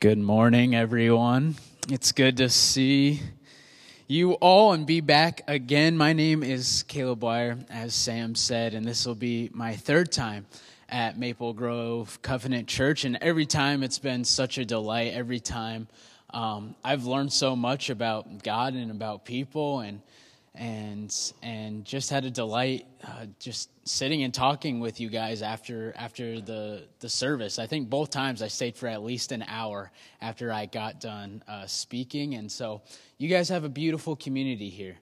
Good morning, everyone. It's good to see you all and be back again. My name is Caleb Wire, as Sam said, and this will be my third time at Maple Grove Covenant Church. And every time it's been such a delight. Every time um, I've learned so much about God and about people, and and and just had a delight uh, just sitting and talking with you guys after after the the service. I think both times I stayed for at least an hour after I got done uh, speaking, and so you guys have a beautiful community here.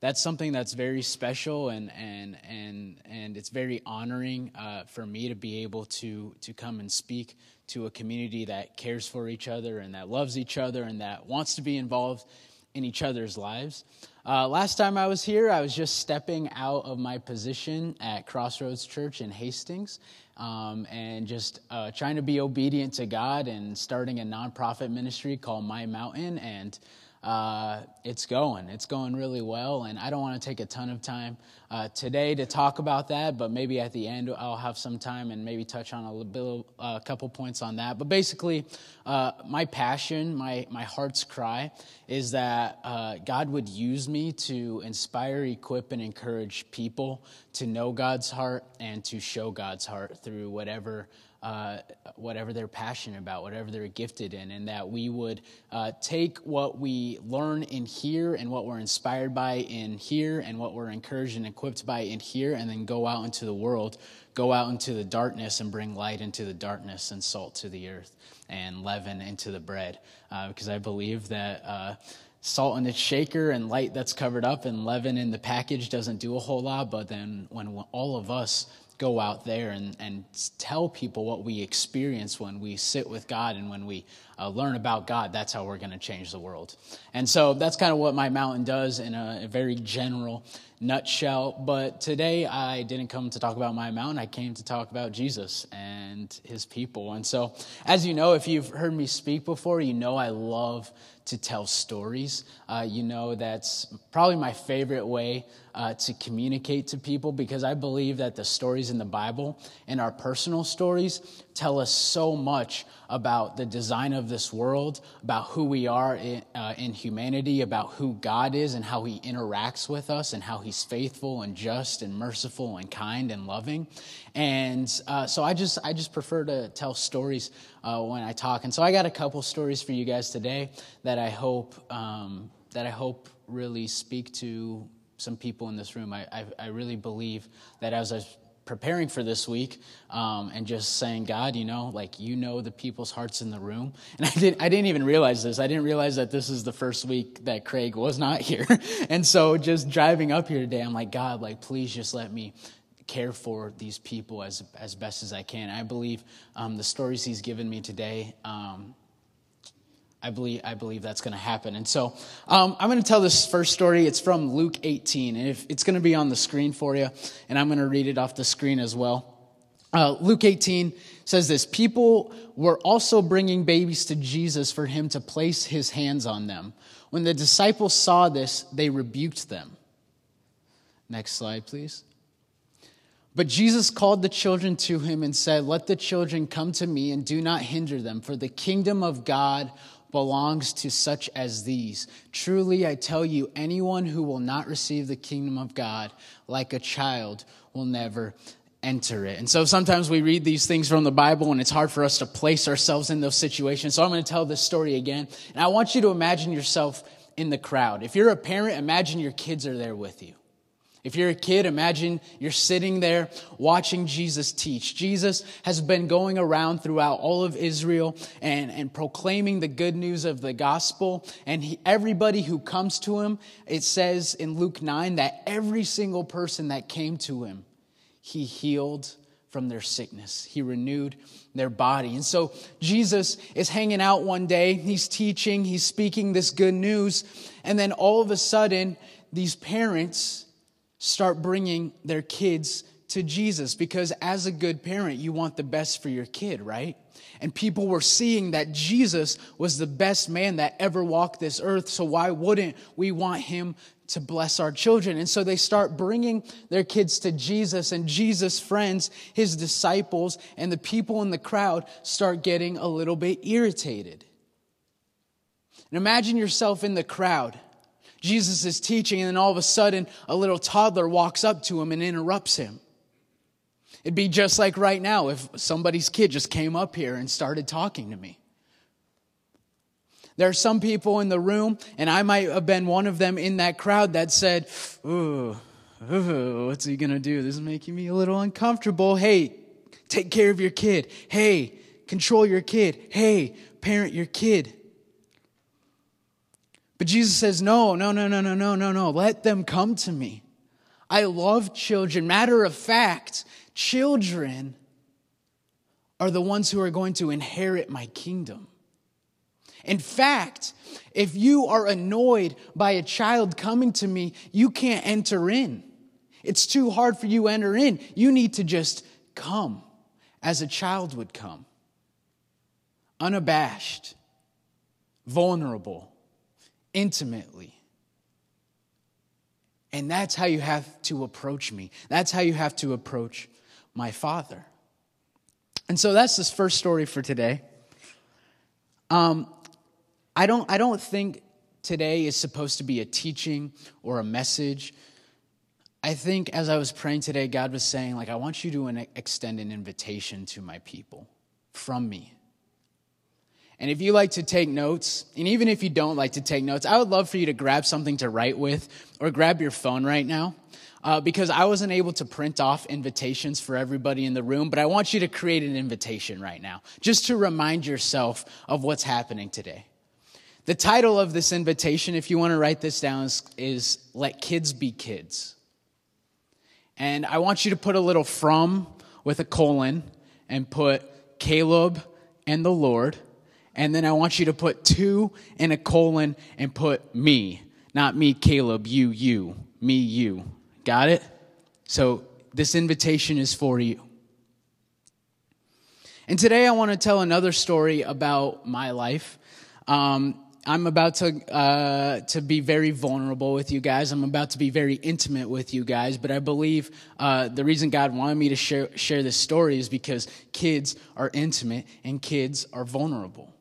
That's something that's very special, and and and and it's very honoring uh, for me to be able to to come and speak to a community that cares for each other and that loves each other and that wants to be involved in each other's lives. Uh, last time I was here, I was just stepping out of my position at Crossroads Church in Hastings um, and just uh, trying to be obedient to God and starting a nonprofit ministry called My Mountain. And uh, it's going. It's going really well, and I don't want to take a ton of time uh, today to talk about that, but maybe at the end I'll have some time and maybe touch on a little, a couple points on that. But basically, uh, my passion, my my heart's cry, is that uh, God would use me to inspire, equip, and encourage people to know God's heart and to show God's heart through whatever uh, whatever they're passionate about, whatever they're gifted in, and that we would uh, take what we learn in here and what we're inspired by in here and what we're encouraged and equipped by in here, and then go out into the world, go out into the darkness and bring light into the darkness and salt to the earth and leaven into the bread. Uh, because I believe that uh, salt in its shaker and light that's covered up and leaven in the package doesn't do a whole lot but then when all of us go out there and, and tell people what we experience when we sit with God and when we uh, learn about God, that's how we're going to change the world. And so that's kind of what my mountain does in a, a, very general nutshell. But today I didn't come to talk about my mountain, I came to talk about Jesus and his people. And so, as you know, if you've heard me speak before, you know I love to tell stories. Uh, you know, that's probably my favorite way uh, to communicate to people because I believe that the stories in the Bible and our personal stories tell us so much about the design of this world, about who we are in, uh, in humanity, about who God is and how He interacts with us, and how He's faithful and just and merciful and kind and loving. And uh, so I just I just prefer to tell stories uh, when I talk. And so I got a couple stories for you guys today that I hope um, that I hope really speak to some people in this room. I, I, I really believe that as I preparing for this week um, and just saying, God, you know, like you know the people's hearts in the room. And I didn't, I didn't even realize this. I didn't realize that this is the first week that Craig was not here. and so just driving up here today, I'm like, God, like please just let me care for these people as as best as I can. I believe um, the stories He's given me today. Um, I believe, I believe that's going to happen. And so um, I'm going to tell this first story. It's from Luke 18, and if, it's going to be on the screen for you, and I'm going to read it off the screen as well. Uh, Luke 18 says this People were also bringing babies to Jesus for him to place his hands on them. When the disciples saw this, they rebuked them. Next slide, please. But Jesus called the children to him and said, Let the children come to me and do not hinder them, for the kingdom of God belongs to such as these. Truly, I tell you, anyone who will not receive the kingdom of God like a child will never enter it. And so sometimes we read these things from the Bible and it's hard for us to place ourselves in those situations. So I'm going to tell this story again. And I want you to imagine yourself in the crowd. If you're a parent, imagine your kids are there with you. If you're a kid, imagine you're sitting there watching Jesus teach. Jesus has been going around throughout all of Israel and, and proclaiming the good news of the gospel. And he, everybody who comes to him, it says in Luke 9 that every single person that came to him, he healed from their sickness. He renewed their body. And so Jesus is hanging out one day. He's teaching, he's speaking this good news. And then all of a sudden, these parents, start bringing their kids to Jesus because as a good parent, you want the best for your kid, right? And people were seeing that Jesus was the best man that ever walked this earth. So why wouldn't we want him to bless our children? And so they start bringing their kids to Jesus and Jesus' friends, his disciples, and the people in the crowd start getting a little bit irritated And imagine yourself in the crowd. Jesus is teaching, and then all of a sudden, a little toddler walks up to him and interrupts him. It'd be just like right now if somebody's kid just came up here and started talking to me. There are some people in the room, and I might have been one of them in that crowd that said, Ooh, ooh what's he gonna do? This is making me a little uncomfortable. Hey, take care of your kid. Hey, control your kid. Hey, parent your kid. But Jesus says, No, no, no, no, no, no, no, no. Let them come to me. I love children. Matter of fact, children are the ones who are going to inherit my kingdom. In fact, if you are annoyed by a child coming to me, you can't enter in. It's too hard for you to enter in. You need to just come as a child would come unabashed, vulnerable, intimately. And that's how you have to approach me. That's how you have to approach my Father. And so that's this first story for today. Um, I don't, I don't think today is supposed to be a teaching or a message. I think as I was praying today, God was saying, like, I want you to extend an invitation to my people from me. And if you like to take notes, and even if you don't like to take notes, I would love for you to grab something to write with or grab your phone right now. Uh, because I wasn't able to print off invitations for everybody in the room, but I want you to create an invitation right now, just to remind yourself of what's happening today. The title of this invitation, if you want to write this down, is, is Let Kids Be Kids. And I want you to put a little from with a colon and put Caleb and the Lord. And then I want you to put two in a colon and put me. Not me, Caleb, you, you, me, you. Got it? So this invitation is for you. And today I want to tell another story about my life. Um, I'm about to uh, to be very vulnerable with you guys. I'm about to be very intimate with you guys. But I believe uh, the reason God wanted me to share share this story is because kids are intimate and kids are vulnerable.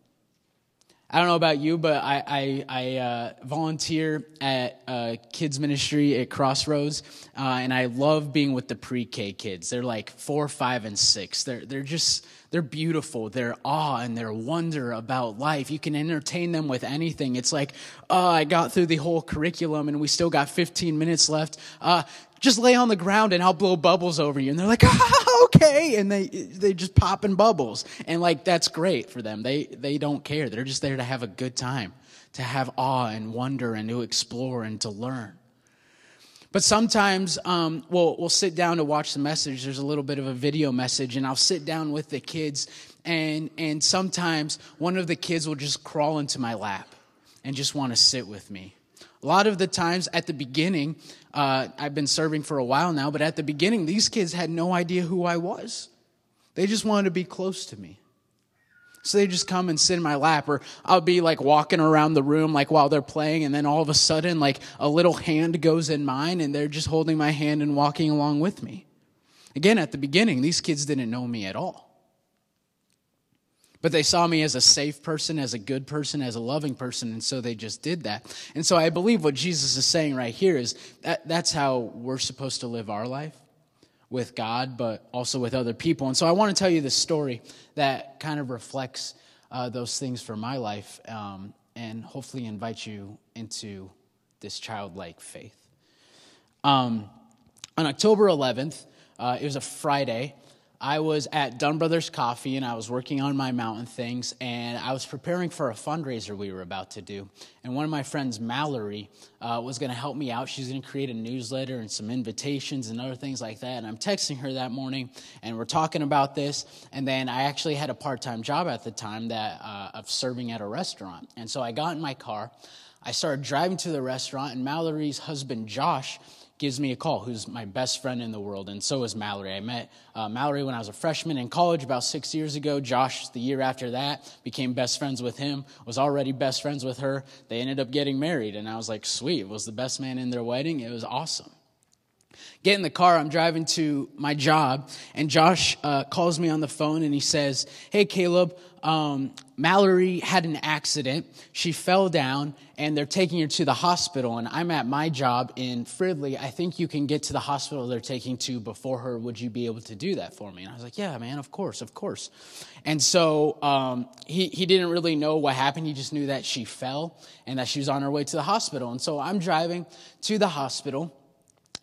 I don't know about you, but I, I, I uh, volunteer at uh, kids ministry at Crossroads, uh, and I love being with the pre-K kids. They're like four, five, and six. They're they're just they're beautiful. Their awe and their wonder about life. You can entertain them with anything. It's like, oh, I got through the whole curriculum, and we still got 15 minutes left. Just lay on the ground and I'll blow bubbles over you. And they're like, ah, okay. And they, they just pop in bubbles. And like, that's great for them. They, they don't care. They're just there to have a good time, to have awe and wonder and to explore and to learn. But sometimes um, we'll, we'll sit down to watch the message. There's a little bit of a video message, and I'll sit down with the kids, and, and sometimes one of the kids will just crawl into my lap and just want to sit with me. A lot of the times at the beginning, uh, I've been serving for a while now, but at the beginning, these kids had no idea who I was. They just wanted to be close to me. So they just come and sit in my lap, or I'll be like walking around the room like while they're playing, and then all of a sudden, like a little hand goes in mine, and they're just holding my hand and walking along with me. Again, at the beginning, these kids didn't know me at all. But they saw me as a safe person, as a good person, as a loving person, and so they just did that. And so I believe what Jesus is saying right here is that that's how we're supposed to live our life with God, but also with other people. And so I want to tell you this story that kind of reflects uh, those things for my life um, and hopefully invite you into this childlike faith. Um, on October 11th, uh, it was a Friday. I was at Dunn Brothers Coffee and I was working on my mountain things and I was preparing for a fundraiser we were about to do. And one of my friends, Mallory, uh, was going to help me out. She's going to create a newsletter and some invitations and other things like that. And I'm texting her that morning and we're talking about this. And then I actually had a part time job at the time that uh, of serving at a restaurant. And so I got in my car. I started driving to the restaurant, and Mallory's husband, Josh, gives me a call, who's my best friend in the world, and so is Mallory. I met uh, Mallory when I was a freshman in college about six years ago. Josh, the year after that, became best friends with him, was already best friends with her. They ended up getting married, and I was like, sweet, was the best man in their wedding. It was awesome. Get in the car, I'm driving to my job, and Josh uh, calls me on the phone and he says, Hey, Caleb, um, Mallory had an accident. She fell down, and they're taking her to the hospital. And I'm at my job in Fridley. I think you can get to the hospital they're taking to before her. Would you be able to do that for me? And I was like, Yeah, man, of course, of course. And so um, he, he didn't really know what happened. He just knew that she fell and that she was on her way to the hospital. And so I'm driving to the hospital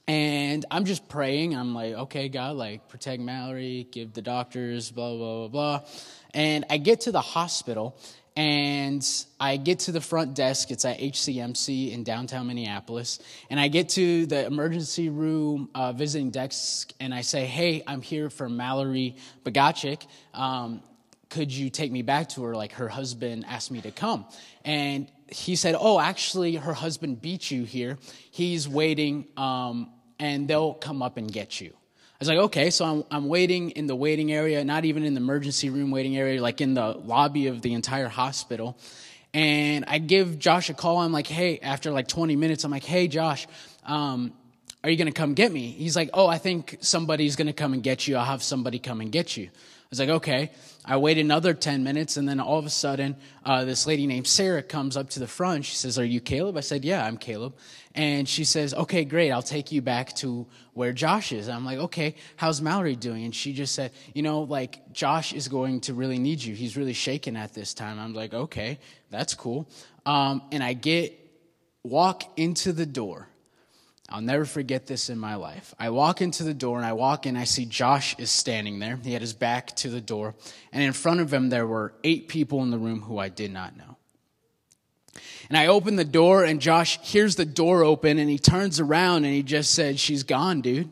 and I'm just praying. I'm like, okay, God, like protect Mallory, give the doctors, blah, blah, blah, blah. And I get to the hospital and I get to the front desk. It's at HCMC in downtown Minneapolis. And I get to the emergency room uh, visiting desk and I say, hey, I'm here for Mallory Bagachik. Um, could you take me back to her? Like her husband asked me to come. And he said, oh, actually, her husband beat you here. He's waiting um, and they'll come up and get you. I was like, okay, so I'm, I'm waiting in the waiting area, not even in the emergency room waiting area, like in the lobby of the entire hospital. And I give Josh a call. I'm like, hey, after like 20 minutes, I'm like, hey, Josh, um, are you going to come get me? He's like, oh, I think somebody's going to come and get you. I'll have somebody come and get you. I was like, okay. I wait another 10 minutes, and then all of a sudden, uh, this lady named Sarah comes up to the front. She says, Are you Caleb? I said, Yeah, I'm Caleb. And she says, Okay, great. I'll take you back to where Josh is. I'm like, Okay, how's Mallory doing? And she just said, You know, like, Josh is going to really need you. He's really shaken at this time. I'm like, Okay, that's cool. Um, and I get, walk into the door I'll never forget this in my life. I walk into the door and I walk in, I see Josh is standing there. He had his back to the door. And in front of him, there were eight people in the room who I did not know. And I open the door and Josh hears the door open and he turns around and he just said, She's gone, dude.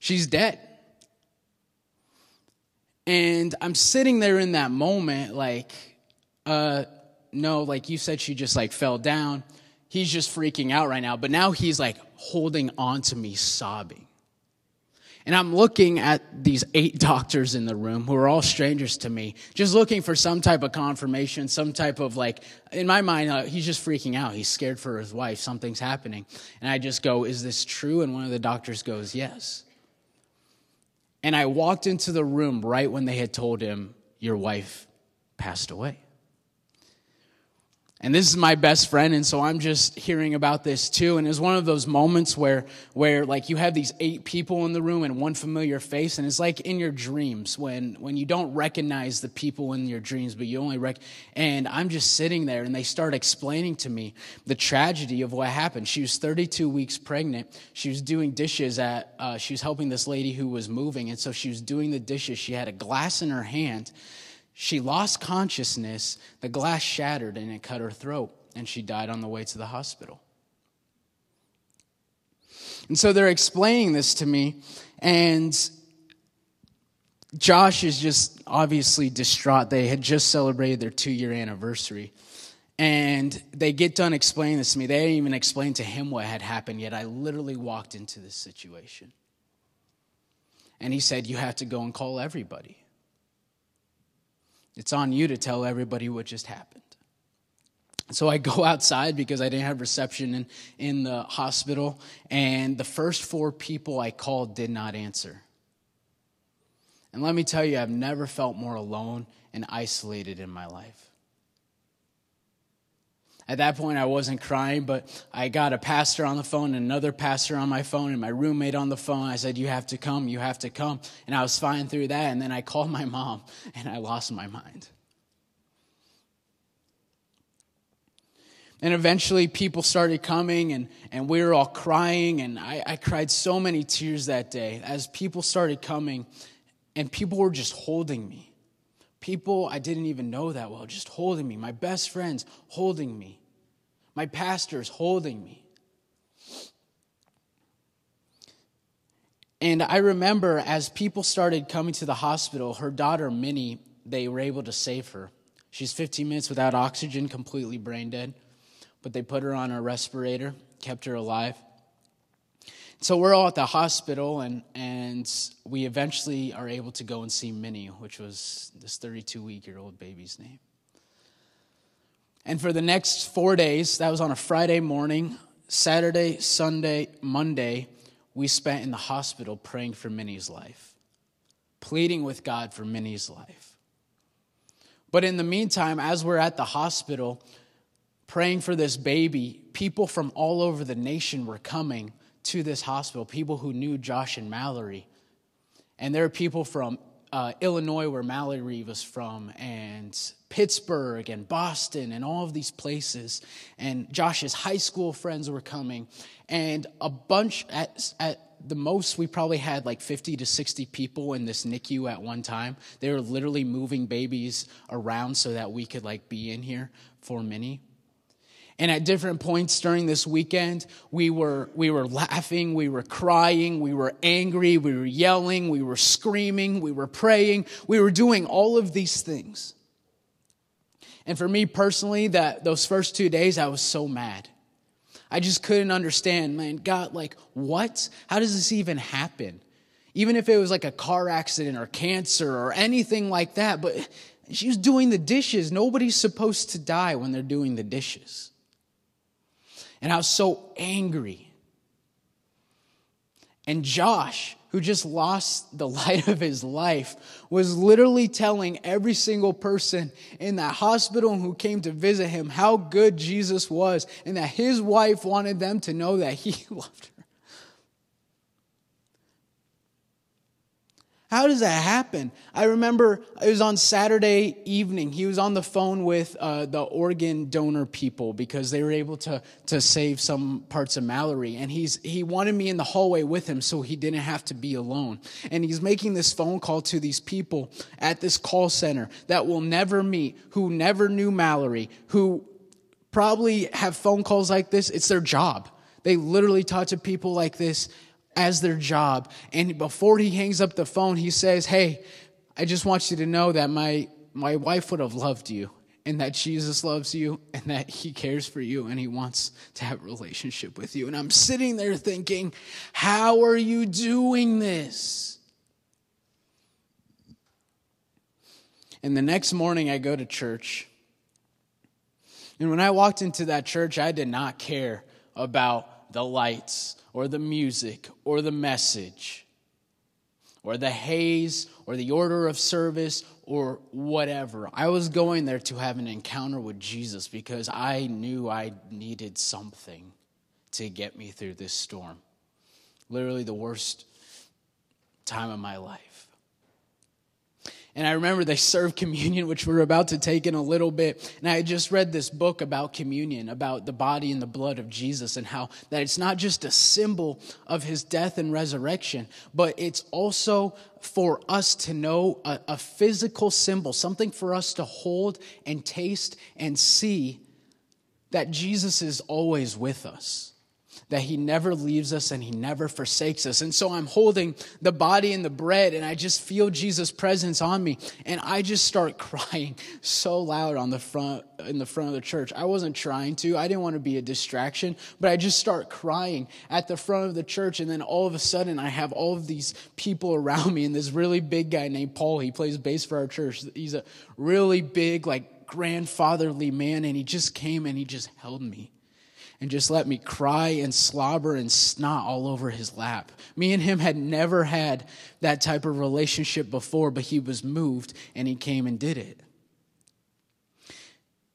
She's dead. And I'm sitting there in that moment, like, uh, no, like you said, she just like fell down he's just freaking out right now. But now he's like holding on to me, sobbing. And I'm looking at these eight doctors in the room who are all strangers to me, just looking for some type of confirmation, some type of like, in my mind, uh, he's just freaking out. He's scared for his wife. Something's happening. And I just go, Is this true? And one of the doctors goes, Yes. And I walked into the room right when they had told him, Your wife passed away. And this is my best friend, and so I'm just hearing about this too. And it's one of those moments where, where like you have these eight people in the room and one familiar face, and it's like in your dreams when, when you don't recognize the people in your dreams, but you only rec. And I'm just sitting there, and they start explaining to me the tragedy of what happened. She was 32 weeks pregnant. She was doing dishes at. Uh, she was helping this lady who was moving, and so she was doing the dishes. She had a glass in her hand she lost consciousness, the glass shattered, and it cut her throat, and she died on the way to the hospital. And so they're explaining this to me, and Josh is just obviously distraught. They had just celebrated their two year anniversary. And they get done explaining this to me. They didn't even explain to him what had happened yet. I literally walked into this situation. And he said, You have to go and call everybody. It's on you to tell everybody what just happened. So I go outside because I didn't have reception in, in the hospital, and the first four people I called did not answer. And let me tell you, I've never felt more alone and isolated in my life. At that point, I wasn't crying, but I got a pastor on the phone, and another pastor on my phone, and my roommate on the phone. I said, You have to come, you have to come. And I was fine through that. And then I called my mom, and I lost my mind. And eventually, people started coming, and, and we were all crying. And I, I cried so many tears that day as people started coming, and people were just holding me. People I didn't even know that well, just holding me. My best friends holding me. My pastors holding me. And I remember as people started coming to the hospital, her daughter, Minnie, they were able to save her. She's 15 minutes without oxygen, completely brain dead. But they put her on a respirator, kept her alive. So we're all at the hospital, and, and we eventually are able to go and see Minnie, which was this 32 week year old baby's name. And for the next four days, that was on a Friday morning, Saturday, Sunday, Monday, we spent in the hospital praying for Minnie's life, pleading with God for Minnie's life. But in the meantime, as we're at the hospital praying for this baby, people from all over the nation were coming to this hospital, people who knew Josh and Mallory. And there are people from uh, Illinois, where Mallory was from, and Pittsburgh and Boston and all of these places. And Josh's high school friends were coming. And a bunch, at, at the most, we probably had like 50 to 60 people in this NICU at one time. They were literally moving babies around so that we could like be in here for Minnie. And at different points during this weekend, we were, we were laughing, we were crying, we were angry, we were yelling, we were screaming, we were praying, we were doing all of these things. And for me personally, that those first two days, I was so mad. I just couldn't understand, man, God, like, what? How does this even happen? Even if it was like a car accident or cancer or anything like that, but she was doing the dishes. Nobody's supposed to die when they're doing the dishes. And I was so angry. And Josh, who just lost the light of his life, was literally telling every single person in that hospital who came to visit him how good Jesus was and that his wife wanted them to know that he loved her. How does that happen? I remember it was on Saturday evening. He was on the phone with uh, the organ donor people because they were able to, to save some parts of Mallory. And he's, he wanted me in the hallway with him so he didn't have to be alone. And he's making this phone call to these people at this call center that will never meet, who never knew Mallory, who probably have phone calls like this. It's their job. They literally talk to people like this as their job. And before he hangs up the phone, he says, Hey, I just want you to know that my, my wife would have loved you and that Jesus loves you and that he cares for you and he wants to have a relationship with you. And I'm sitting there thinking, How are you doing this? And the next morning, I go to church. And when I walked into that church, I did not care about the lights or the music or the message or the haze or the order of service or whatever. I was going there to have an encounter with Jesus because I knew I needed something to get me through this storm. Literally the worst time of my life. And I remember they served communion, which we're about to take in a little bit. And I had just read this book about communion, about the body and the blood of Jesus, and how that it's not just a symbol of his death and resurrection, but it's also for us to know a, a physical symbol, something for us to hold and taste and see that Jesus is always with us that he never leaves us and he never forsakes us. And so I'm holding the body and the bread and I just feel Jesus' presence on me. And I just start crying so loud on the front, in the front of the church. I wasn't trying to. I didn't want to be a distraction, but I just start crying at the front of the church. And then all of a sudden I have all of these people around me and this really big guy named Paul. He plays bass for our church. He's a really big, like, grandfatherly man. And he just came and he just held me and just let me cry and slobber and snot all over his lap. Me and him had never had that type of relationship before, but he was moved and he came and did it.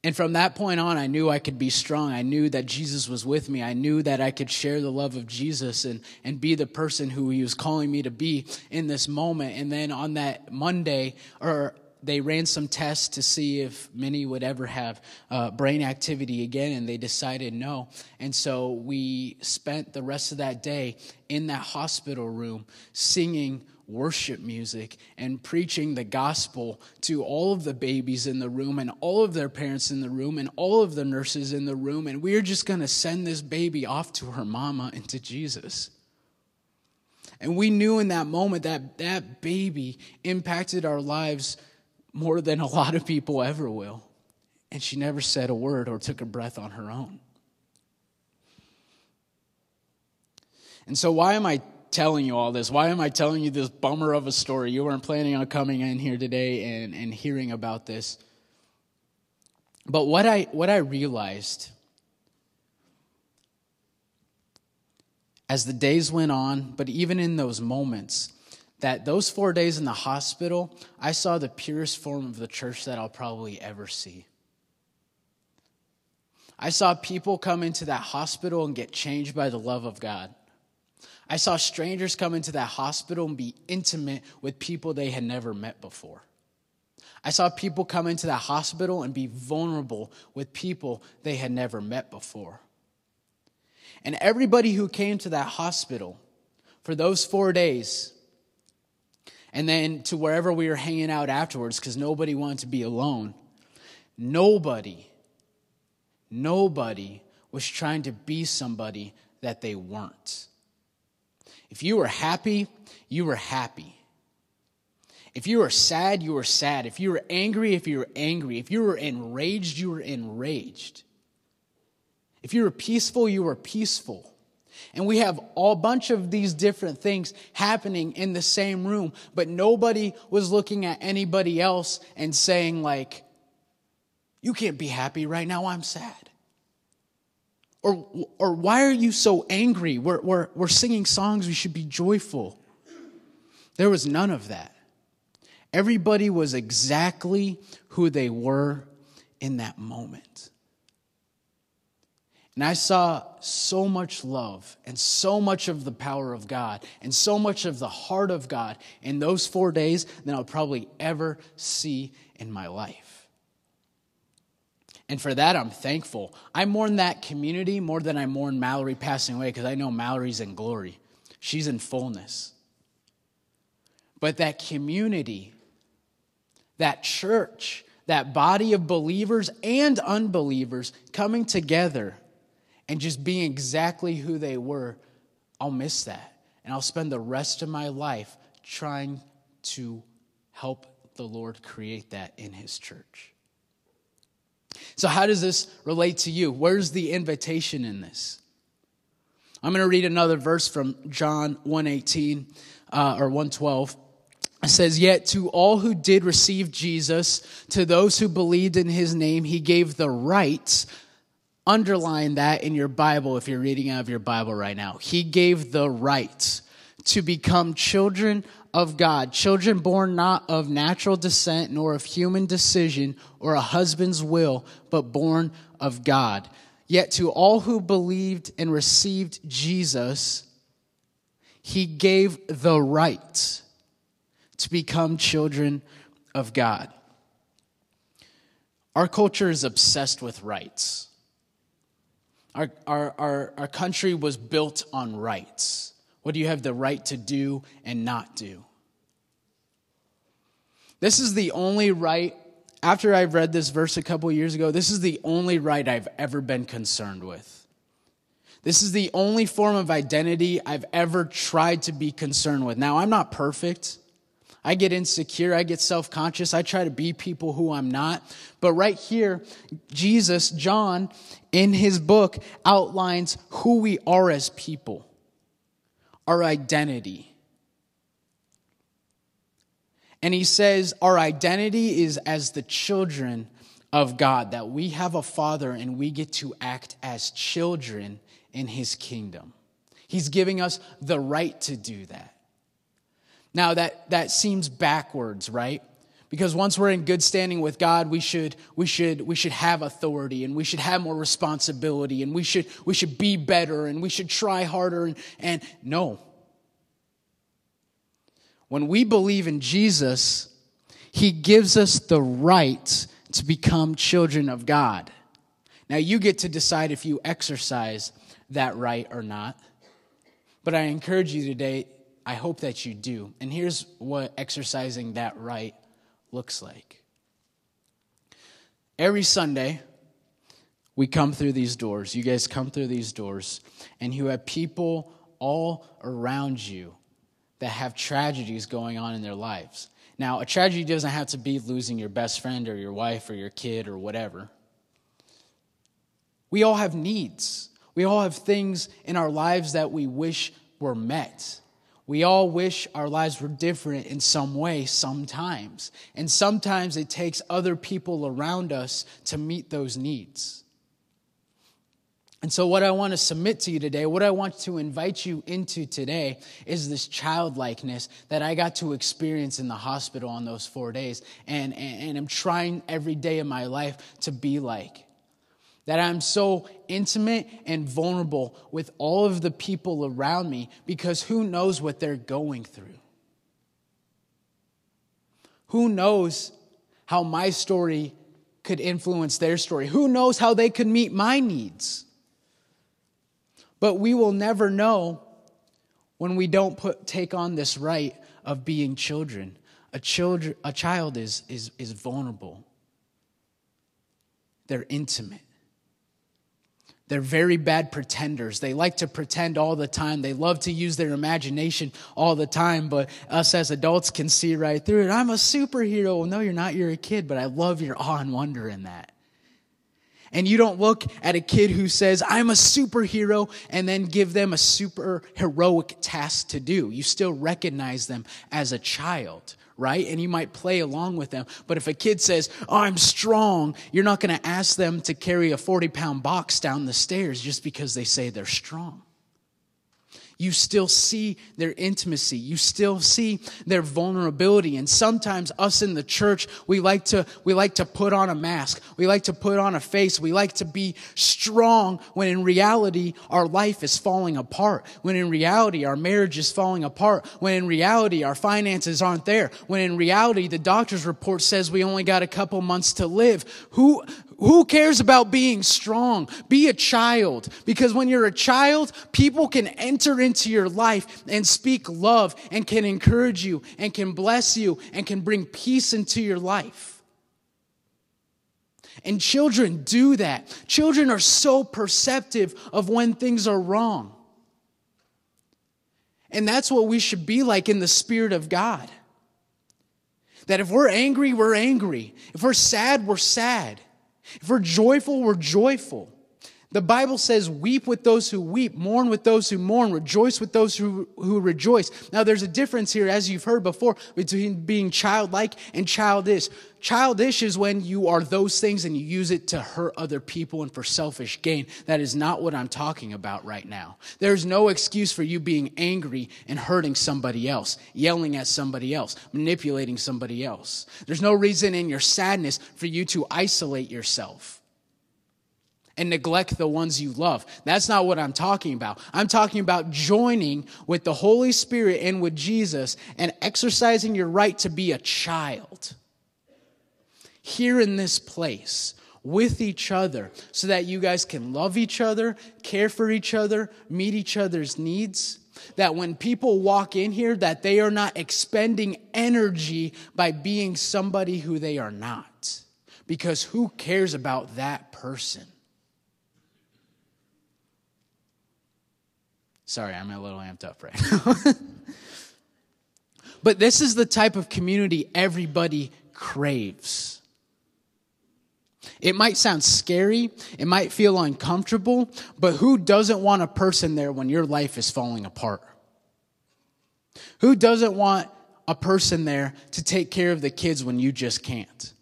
And from that point on, I knew I could be strong. I knew that Jesus was with me. I knew that I could share the love of Jesus and, and be the person who he was calling me to be in this moment. And then on that Monday, or they ran some tests to see if Minnie would ever have uh, brain activity again, and they decided no. And so we spent the rest of that day in that hospital room singing worship music and preaching the gospel to all of the babies in the room and all of their parents in the room and all of the nurses in the room. And we are just going to send this baby off to her mama and to Jesus. And we knew in that moment that that baby impacted our lives more than a lot of people ever will. And she never said a word or took a breath on her own. And so, why am I telling you all this? Why am I telling you this bummer of a story? You weren't planning on coming in here today and, and hearing about this. But what I, what I realized as the days went on, but even in those moments, that those four days in the hospital, I saw the purest form of the church that I'll probably ever see. I saw people come into that hospital and get changed by the love of God. I saw strangers come into that hospital and be intimate with people they had never met before. I saw people come into that hospital and be vulnerable with people they had never met before. And everybody who came to that hospital for those four days, and then to wherever we were hanging out afterwards, because nobody wanted to be alone, nobody, nobody was trying to be somebody that they weren't. If you were happy, you were happy. If you were sad, you were sad. If you were angry, if you were angry. If you were enraged, you were enraged. If you were peaceful, you were peaceful. And we have a bunch of these different things happening in the same room, but nobody was looking at anybody else and saying, like, you can't be happy right now, I'm sad. Or, or why are you so angry? We're, we're, we're singing songs, we should be joyful. There was none of that. Everybody was exactly who they were in that moment. And I saw so much love and so much of the power of God and so much of the heart of God in those four days than I'll probably ever see in my life. And for that, I'm thankful. I mourn that community more than I mourn Mallory passing away because I know Mallory's in glory. She's in fullness. But that community, that church, that body of believers and unbelievers coming together and just being exactly who they were, I'll miss that. And I'll spend the rest of my life trying to help the Lord create that in His church. So, how does this relate to you? Where's the invitation in this? I'm going to read another verse from John 118 uh, or 112. It says, Yet to all who did receive Jesus, to those who believed in his name, he gave the right Underline that in your Bible if you're reading out of your Bible right now. He gave the right to become children of God, children born not of natural descent nor of human decision or a husband's will, but born of God. Yet to all who believed and received Jesus, he gave the right to become children of God. Our culture is obsessed with rights. Our, our, our, our country was built on rights. What do you have the right to do and not do? This is the only right, after I read this verse a couple years ago, this is the only right I've ever been concerned with. This is the only form of identity I've ever tried to be concerned with. Now, I'm not perfect. I get insecure. I get self conscious. I try to be people who I'm not. But right here, Jesus, John, in his book outlines who we are as people, our identity. And he says our identity is as the children of God, that we have a father and we get to act as children in his kingdom. He's giving us the right to do that. Now, that, that seems backwards, right? because once we're in good standing with God, we should, we should, we should have authority and we should have more responsibility and we should, we should be better and we should try harder. And, and no. When we believe in Jesus, He gives us the right to become children of God. Now, you get to decide if you exercise that right or not. But I encourage you today, I hope that you do. And here's what exercising that right looks like. Every Sunday, we come through these doors. You guys come through these doors, and you have people all around you that have tragedies going on in their lives. Now, a tragedy doesn't have to be losing your best friend or your wife or your kid or whatever. We all have needs. We all have things in our lives that we wish were met. We all wish our lives were different in some way sometimes. And sometimes it takes other people around us to meet those needs. And so, what I want to submit to you today, what I want to invite you into today, is this childlikeness that I got to experience in the hospital on those four days. And, and, and I'm trying every day of my life to be like. That I'm so intimate and vulnerable with all of the people around me because who knows what they're going through? Who knows how my story could influence their story? Who knows how they could meet my needs? But we will never know when we don't put, take on this right of being children. A, children, a child is, is, is vulnerable, they're intimate. They're very bad pretenders. They like to pretend all the time. They love to use their imagination all the time, but us as adults can see right through it. I'm a superhero. No, you're not. You're a kid, but I love your awe and wonder in that. And you don't look at a kid who says, I'm a superhero, and then give them a super heroic task to do. You still recognize them as a child, right? And you might play along with them. But if a kid says, oh, I'm strong, you're not going to ask them to carry a 40 pound box down the stairs just because they say they're strong you still see their intimacy. You still see their vulnerability. And sometimes us in the church, we like to, we like to put on a mask. We like to put on a face. We like to be strong when in reality, our life is falling apart. When in reality, our marriage is falling apart. When in reality, our finances aren't there. When in reality, the doctor's report says we only got a couple months to live. Who, who cares about being strong? Be a child. Because when you're a child, people can enter into your life and speak love and can encourage you and can bless you and can bring peace into your life. And children do that. Children are so perceptive of when things are wrong. And that's what we should be like in the Spirit of God. That if we're angry, we're angry. If we're sad, we're sad. If we're joyful, we're joyful. The Bible says, weep with those who weep, mourn with those who mourn, rejoice with those who, who rejoice. Now, there's a difference here, as you've heard before, between being childlike and childish. Childish is when you are those things and you use it to hurt other people and for selfish gain. That is not what I'm talking about right now. There's no excuse for you being angry and hurting somebody else, yelling at somebody else, manipulating somebody else. There's no reason in your sadness for you to isolate yourself and neglect the ones you love. That's not what I'm talking about. I'm talking about joining with the Holy Spirit and with Jesus and exercising your right to be a child here in this place with each other so that you guys can love each other, care for each other, meet each other's needs. That when people walk in here that they are not expending energy by being somebody who they are not. Because who cares about that person? Sorry, I'm a little amped up right now. but this is the type of community everybody craves. It might sound scary, it might feel uncomfortable, but who doesn't want a person there when your life is falling apart? Who doesn't want a person there to take care of the kids when you just can't?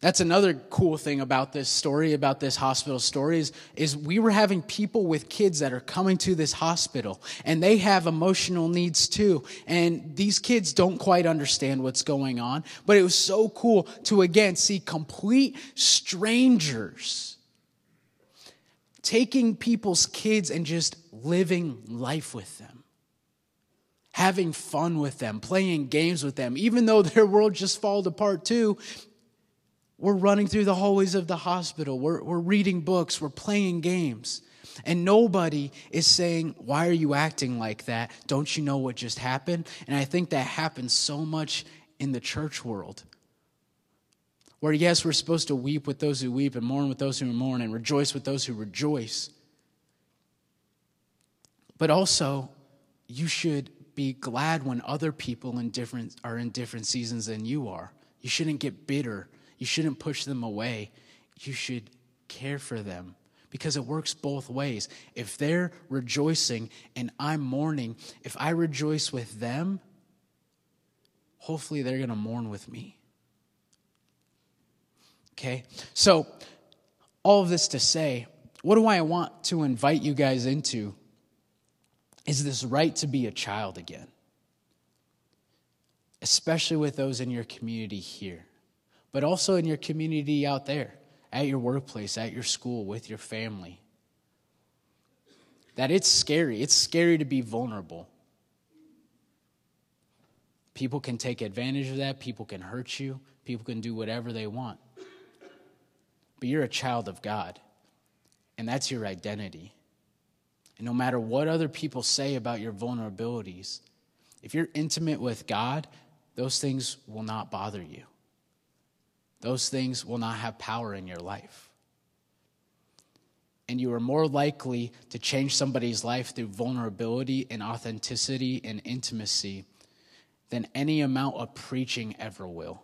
That's another cool thing about this story, about this hospital story, is, is we were having people with kids that are coming to this hospital and they have emotional needs too. And these kids don't quite understand what's going on. But it was so cool to again see complete strangers taking people's kids and just living life with them having fun with them, playing games with them, even though their world just falls apart too. We're running through the hallways of the hospital. We're, we're reading books. We're playing games. And nobody is saying, Why are you acting like that? Don't you know what just happened? And I think that happens so much in the church world. Where, yes, we're supposed to weep with those who weep and mourn with those who mourn and rejoice with those who rejoice. But also, you should be glad when other people in different, are in different seasons than you are. You shouldn't get bitter you shouldn't push them away. You should care for them because it works both ways. If they're rejoicing and I'm mourning, if I rejoice with them, hopefully they're going to mourn with me. Okay? So, all of this to say, what do I want to invite you guys into is this right to be a child again, especially with those in your community here, but also in your community out there, at your workplace, at your school, with your family. That it's scary. It's scary to be vulnerable. People can take advantage of that. People can hurt you. People can do whatever they want. But you're a child of God, and that's your identity. And no matter what other people say about your vulnerabilities, if you're intimate with God, those things will not bother you. Those things will not have power in your life. And you are more likely to change somebody's life through vulnerability and authenticity and intimacy than any amount of preaching ever will.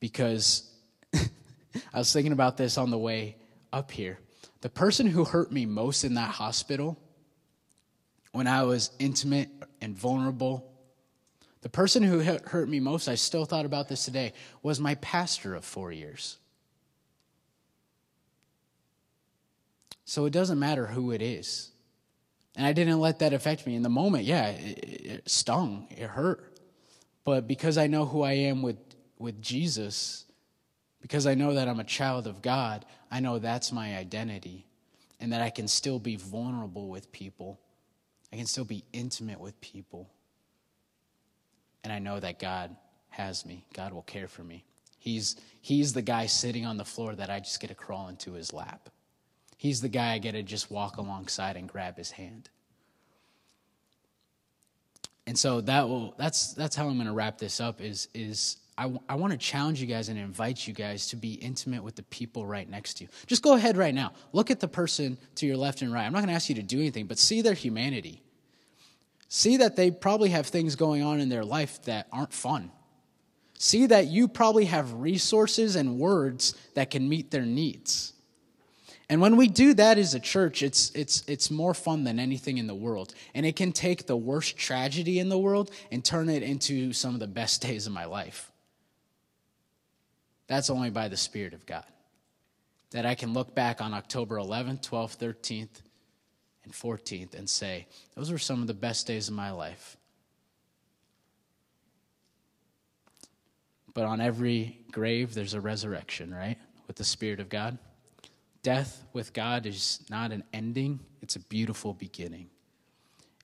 Because I was thinking about this on the way up here. The person who hurt me most in that hospital, when I was intimate and vulnerable, the person who hurt me most, I still thought about this today, was my pastor of four years. So it doesn't matter who it is. And I didn't let that affect me. In the moment, yeah, it, it stung, it hurt. But because I know who I am with, with Jesus, because I know that I'm a child of God, I know that's my identity and that I can still be vulnerable with people. I can still be intimate with people. And I know that God has me. God will care for me. He's, he's the guy sitting on the floor that I just get to crawl into his lap. He's the guy I get to just walk alongside and grab his hand. And so that will that's that's how I'm going to wrap this up is is I, w- I want to challenge you guys and invite you guys to be intimate with the people right next to you. Just go ahead right now. Look at the person to your left and right. I'm not going to ask you to do anything, but see their humanity. See that they probably have things going on in their life that aren't fun. See that you probably have resources and words that can meet their needs. And when we do that as a church, it's, it's, it's more fun than anything in the world. And it can take the worst tragedy in the world and turn it into some of the best days of my life. That's only by the Spirit of God. That I can look back on October 11th, 12th, 13th, and 14th and say, those were some of the best days of my life. But on every grave, there's a resurrection, right? With the Spirit of God. Death with God is not an ending, it's a beautiful beginning.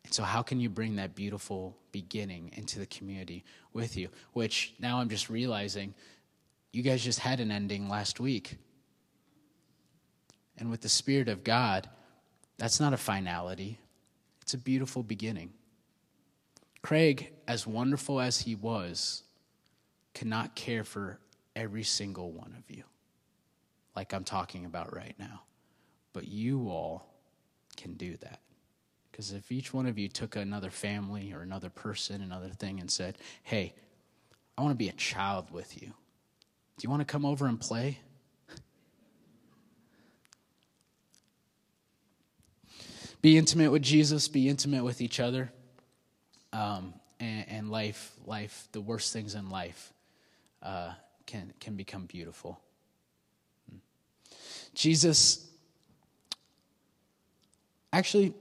And so, how can you bring that beautiful beginning into the community with you? Which now I'm just realizing you guys just had an ending last week. And with the Spirit of God, that's not a finality, it's a beautiful beginning. Craig, as wonderful as he was, cannot care for every single one of you like I'm talking about right now. But you all can do that. Because if each one of you took another family or another person, another thing, and said, hey, I want to be a child with you. Do you want to come over and play? Be intimate with Jesus, be intimate with each other. Um, and, and, life, life, the worst things in life uh, can, can become beautiful. Jesus, actually,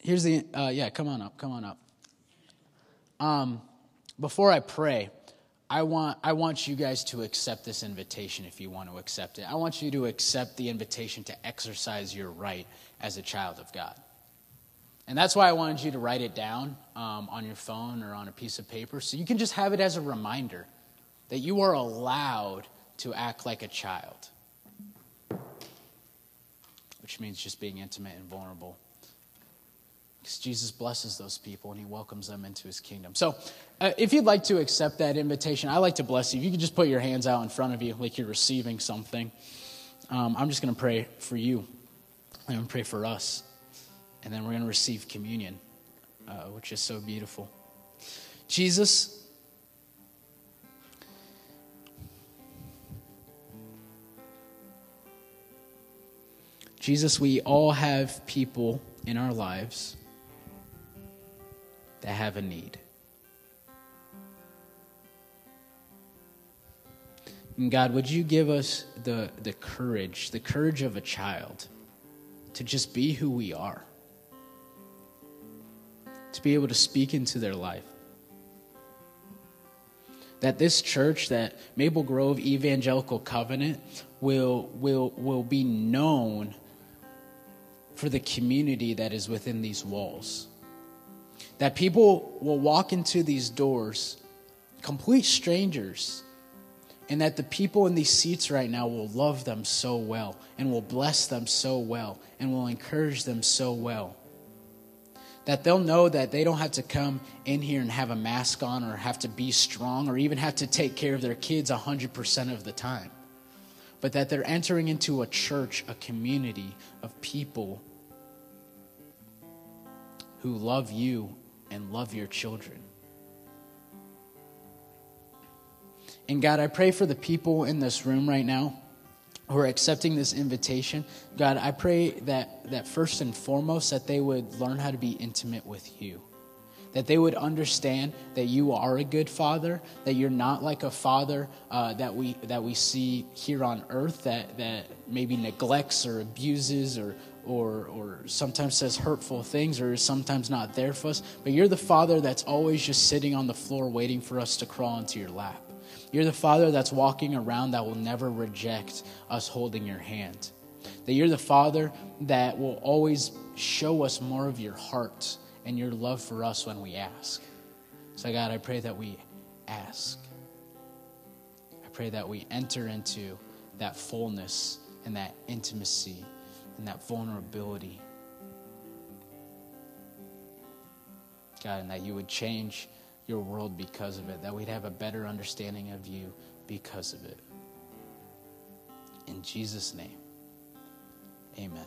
here's the, uh, yeah, come on up, come on up. Um, before I pray, I want, I want you guys to accept this invitation if you want to accept it. I want you to accept the invitation to exercise your right as a child of God. And that's why I wanted you to write it down um, on your phone or on a piece of paper so you can just have it as a reminder that you are allowed to act like a child which means just being intimate and vulnerable. Because Jesus blesses those people and he welcomes them into his kingdom. So, uh, if you'd like to accept that invitation, I like to bless you. You could just put your hands out in front of you like you're receiving something, um, I'm just going to pray for you. To pray for us. And then we're going to receive communion, uh, which is so beautiful. Jesus, Jesus, we all have people in our lives that have a need. And God, would you give us the, the courage, the courage of a child, to just be who we are, to be able to speak into their life. That this church, that Maple Grove Evangelical Covenant, will, will, will be known for the community that is within these walls. That people will walk into these doors, complete strangers, and that the people in these seats right now will love them so well and will bless them so well and will encourage them so well. That they'll know that they don't have to come in here and have a mask on or have to be strong or even have to take care of their kids 100% of the time. But that they're entering into a church, a community of people who love you and love your children. And God, I pray for the people in this room right now who are accepting this invitation. God, I pray that, that first and foremost, that they would learn how to be intimate with you. That they would understand that you are a good father, that you're not like a father uh, that, we, that we see here on earth that, that maybe neglects or abuses or, or, or sometimes says hurtful things or is sometimes not there for us. But you're the father that's always just sitting on the floor waiting for us to crawl into your lap. You're the Father that's walking around that will never reject us holding your hand. That you're the Father that will always show us more of your heart and your love for us when we ask. So, God, I pray that we ask. I pray that we enter into that fullness and that intimacy and that vulnerability. God, and that you would change your world because of it, that we'd have a better understanding of you because of it. In Jesus' name, amen.